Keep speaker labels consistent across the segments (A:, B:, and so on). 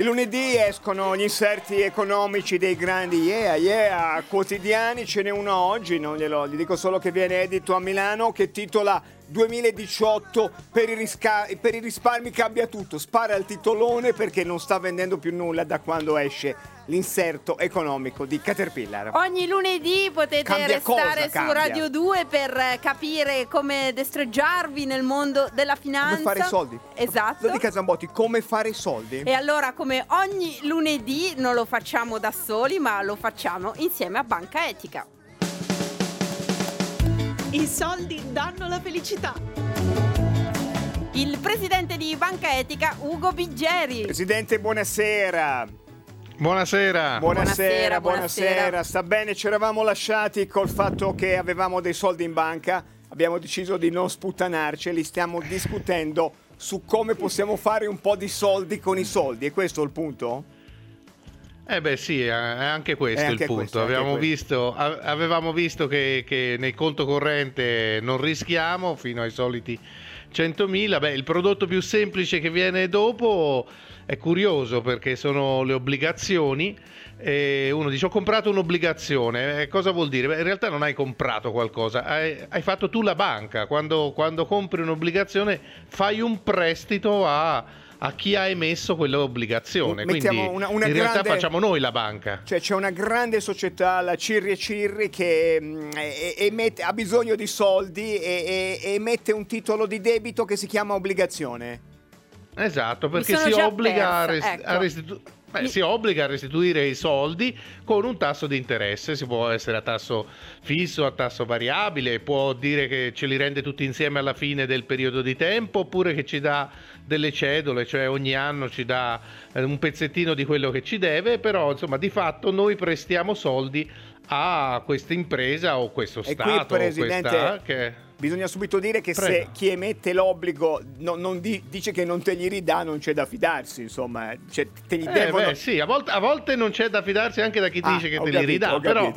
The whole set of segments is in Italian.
A: Il lunedì escono gli inserti economici dei grandi yeah, yeah, quotidiani, ce n'è uno oggi, non glielo gli dico solo che viene edito a Milano, che titola 2018 per i, risca- per i risparmi cambia tutto, spara il titolone perché non sta vendendo più nulla da quando esce l'inserto economico di Caterpillar.
B: Ogni lunedì potete
A: Cambia
B: restare
A: cosa,
B: su
A: cambia?
B: Radio 2 per capire come destreggiarvi nel mondo della finanza.
A: Come fare i soldi.
B: Esatto.
A: Lo dica Zambotti, come fare i soldi?
B: E allora, come ogni lunedì, non lo facciamo da soli, ma lo facciamo insieme a Banca Etica.
C: I soldi danno la felicità.
B: Il presidente di Banca Etica, Ugo Biggeri.
A: Presidente, buonasera.
B: Buonasera,
A: Buonasera,
D: Buonasera.
A: Sta bene, ci eravamo lasciati col fatto che avevamo dei soldi in banca. Abbiamo deciso di non sputtanarci, li stiamo discutendo su come possiamo fare un po' di soldi con i soldi. E questo è il punto?
D: Eh beh sì, è anche questo
A: È
D: il
A: anche
D: punto.
A: questo, questo.
D: visto, avevamo visto che, che nel conto corrente non rischiamo fino ai soliti 100.000. Beh, il prodotto più semplice che viene dopo è curioso perché sono le obbligazioni. E uno dice ho comprato un'obbligazione, Eh, cosa vuol dire? Beh, in realtà non hai comprato qualcosa, hai, hai fatto tu la banca. Quando, quando compri un'obbligazione fai un prestito a, a chi ha emesso quell'obbligazione.
A: Mettiamo
D: Quindi
A: una- una
D: in realtà
A: grande-
D: facciamo noi la banca.
A: Cioè c'è una grande società, la Cirri e Cirri, che mm, e- e- emette- ha bisogno di soldi e- e emette un titolo di debito che si chiama obbligazione.
D: Esatto, perché si obbliga, a
B: persa,
D: rest-
B: ecco.
D: a restitu- beh,
B: Mi-
D: si obbliga a restituire i soldi con un tasso di interesse, si può essere a tasso fisso, a tasso variabile, può dire che ce li rende tutti insieme alla fine del periodo di tempo oppure che ci dà delle cedole, cioè ogni anno ci dà eh, un pezzettino di quello che ci deve, però insomma di fatto noi prestiamo soldi a questa impresa o questo
A: E qui,
D: Stato o
A: Presidente,
D: questa che...
A: Bisogna subito dire che se
D: Prego.
A: chi emette l'obbligo no- non di- dice che non te li ridà, non c'è da fidarsi, insomma, cioè, te li
D: Eh,
A: devono...
D: beh, sì, a volte, a volte non c'è da fidarsi anche da chi
A: Ah,
D: dice che te
A: capito,
D: li ridà, però.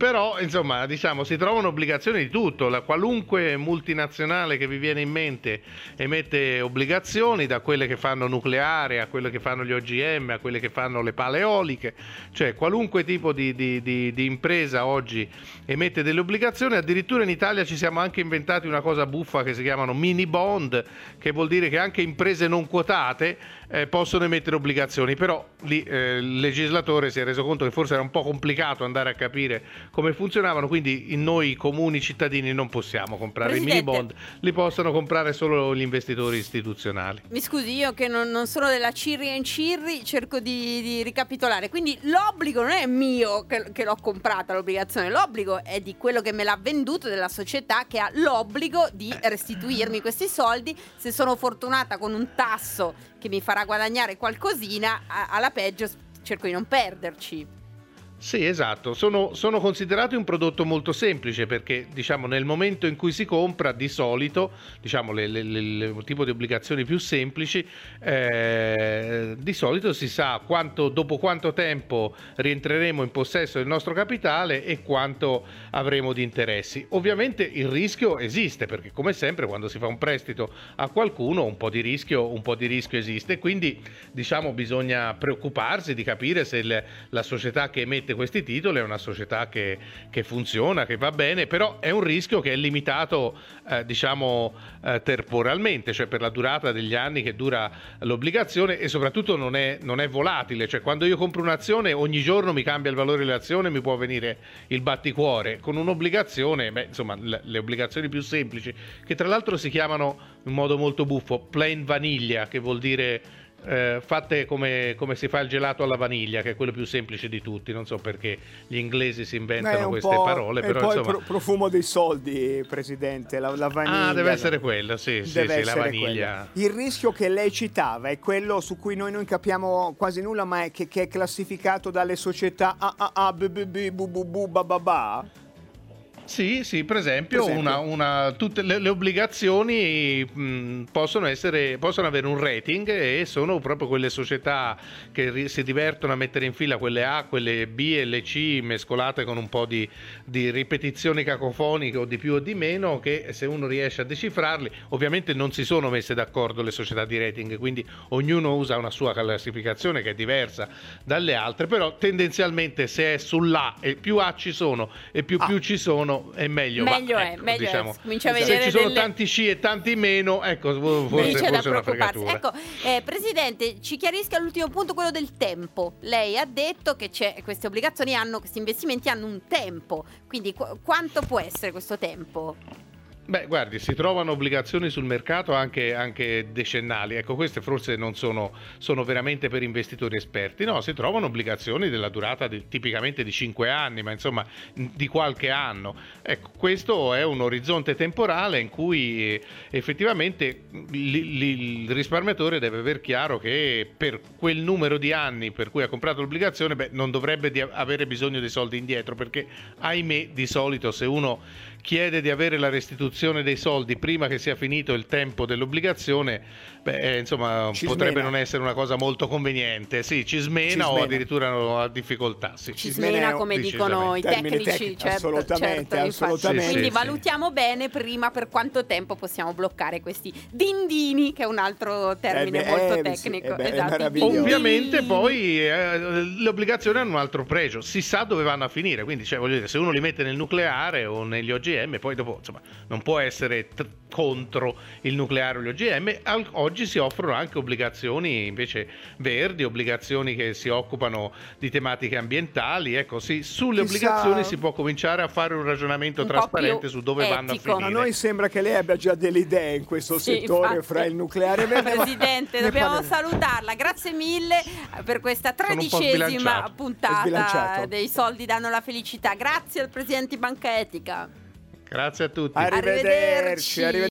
D: Però, insomma, diciamo, si trovano obbligazioni di tutto. La qualunque multinazionale che vi viene in mente emette obbligazioni, da quelle che fanno nucleare a quelle che fanno gli OGM, a quelle che fanno le pale eoliche, cioè qualunque tipo di, di- di- di impresa oggi emette delle obbligazioni. Addirittura in Italia ci siamo anche inventati una cosa buffa che si chiamano mini bond, che vuol dire che anche imprese non quotate eh, possono emettere obbligazioni, però lì eh, il legislatore si è reso conto che forse era un po' complicato andare a capire come funzionavano, quindi in noi comuni cittadini non possiamo comprare i mini
B: Presidente.
D: bond, li possono comprare solo gli investitori istituzionali.
B: Mi scusi, io che non, non sono della Cirri and Cirri, cerco di, di ricapitolare. Quindi l'obbligo non è mio che, che l'ho comprata l'obbligazione, l'obbligo è di quello che me l'ha venduto, della società che ha l'obbligo di restituirmi questi soldi. Se sono fortunata con un tasso che mi farà guadagnare qualcosina, a- alla peggio cerco di non perderci.
D: Sì, esatto, sono, sono considerati un prodotto molto semplice perché diciamo nel momento in cui si compra di solito, diciamo le, le- le- le- il tipo di obbligazioni più semplici, eh, di solito si sa quanto, dopo quanto tempo rientreremo in possesso del nostro capitale e quanto avremo di interessi. Ovviamente il rischio esiste perché come sempre quando si fa un prestito a qualcuno un po' di rischio, po' di rischio esiste, quindi diciamo bisogna preoccuparsi di capire se il- la società che emette questi titoli è una società che, che funziona, che va bene, però è un rischio che è limitato eh, diciamo eh, temporalmente, cioè per la durata degli anni che dura l'obbligazione e soprattutto non è, non è volatile, cioè quando io compro un'azione ogni giorno mi cambia il valore dell'azione, mi può venire il batticuore, con un'obbligazione, beh, insomma le, le obbligazioni più semplici, che tra l'altro si chiamano in modo molto buffo plain vaniglia, che vuol dire eh, fatte come, come si fa il gelato alla vaniglia, che è quello più semplice di tutti. Non so perché gli inglesi si inventano
A: un
D: queste parole,
A: è
D: però
A: poi il
D: insomma.
A: pro- profumo dei soldi, Presidente, la, la vaniglia.
D: Ah, deve essere quello, sì, sì, sì, la vaniglia.
A: quello. Il rischio che lei citava è quello su cui noi non capiamo quasi nulla, ma è che, che è classificato dalle società A, A, A, B, B,
D: Sì, sì, per esempio,
A: Per esempio.
D: una- una- tutte le, le obbligazioni mh, possono, essere, possono avere un rating e sono proprio quelle società che ri- si divertono a mettere in fila quelle A, quelle B e le C mescolate con un po' di, di ripetizioni cacofoniche o di più o di meno che se uno riesce a decifrarli, ovviamente non si sono messe d'accordo le società di rating, quindi ognuno usa una sua classificazione che è diversa dalle altre, però tendenzialmente se è sull'A e più A ci sono e più
A: Ah.
D: più ci sono è meglio. va,
B: Meglio è,
D: ecco,
B: meglio è.
D: diciamo.
B: Comincia a
D: Se
B: vedere
D: ci sono
B: delle-
D: tanti C e tanti meno, ecco, forse, forse è una fregatura.
B: Ecco, eh, Presidente, ci chiarisca l'ultimo punto, quello del tempo. Lei ha detto che c'è- queste obbligazioni hanno, questi investimenti hanno un tempo. Quindi qu- quanto può essere questo tempo?
D: Beh, guardi, si trovano obbligazioni sul mercato anche, anche decennali. Ecco, queste forse non sono, sono veramente per investitori esperti. No, si trovano obbligazioni della durata di- tipicamente di 5 anni, ma insomma di qualche anno. Ecco, questo è un orizzonte temporale in cui eh, effettivamente li- il risparmiatore deve aver chiaro che per quel numero di anni per cui ha comprato l'obbligazione, beh, non dovrebbe avere bisogno dei soldi indietro, perché ahimè di solito se uno chiede di avere la restituzione dei soldi prima che sia finito il tempo dell'obbligazione, beh, eh, insomma,
A: Ci
D: potrebbe
A: smena.
D: non essere una cosa molto conveniente. Sì, ci smena,
A: Ci
D: o
A: smena.
D: addirittura no, ha difficoltà. Sì.
B: Ci
A: smena
B: come dicono i tecnici.
A: tecnico,
B: certo,
A: assolutamente,
B: certo,
A: assolutamente.
B: Quindi
D: Sì, sì,
B: valutiamo bene prima per quanto tempo possiamo bloccare questi dindini, che è un altro termine
A: Eh
B: molto
A: eh,
B: tecnico.
A: eh
B: esatto.
D: Ovviamente poi eh, le obbligazioni hanno un altro pregio, si sa dove vanno a finire, quindi cioè, voglio dire, se uno li mette nel nucleare o negli OGM, poi dopo insomma, non può essere t- contro il nucleare o gli OGM, Al- oggi si offrono anche obbligazioni invece verdi, obbligazioni che si occupano di tematiche ambientali, ecco sì, sulle
A: Chissà-
D: obbligazioni si può cominciare a fare un ragionamento
B: Un
D: trasparente su dove vanno a
B: etico.
D: finire.
A: A noi sembra che lei abbia già delle idee in questo
B: Sì,
A: settore
B: infatti.
A: fra il nucleare e verde. ma
B: Presidente, dobbiamo
A: parleremo.
B: salutarla. Grazie mille per questa tredicesima puntata dei soldi danno la felicità. Grazie al Presidente Banca Etica.
D: Grazie a tutti.
B: Arrivederci,
A: Arrivederci.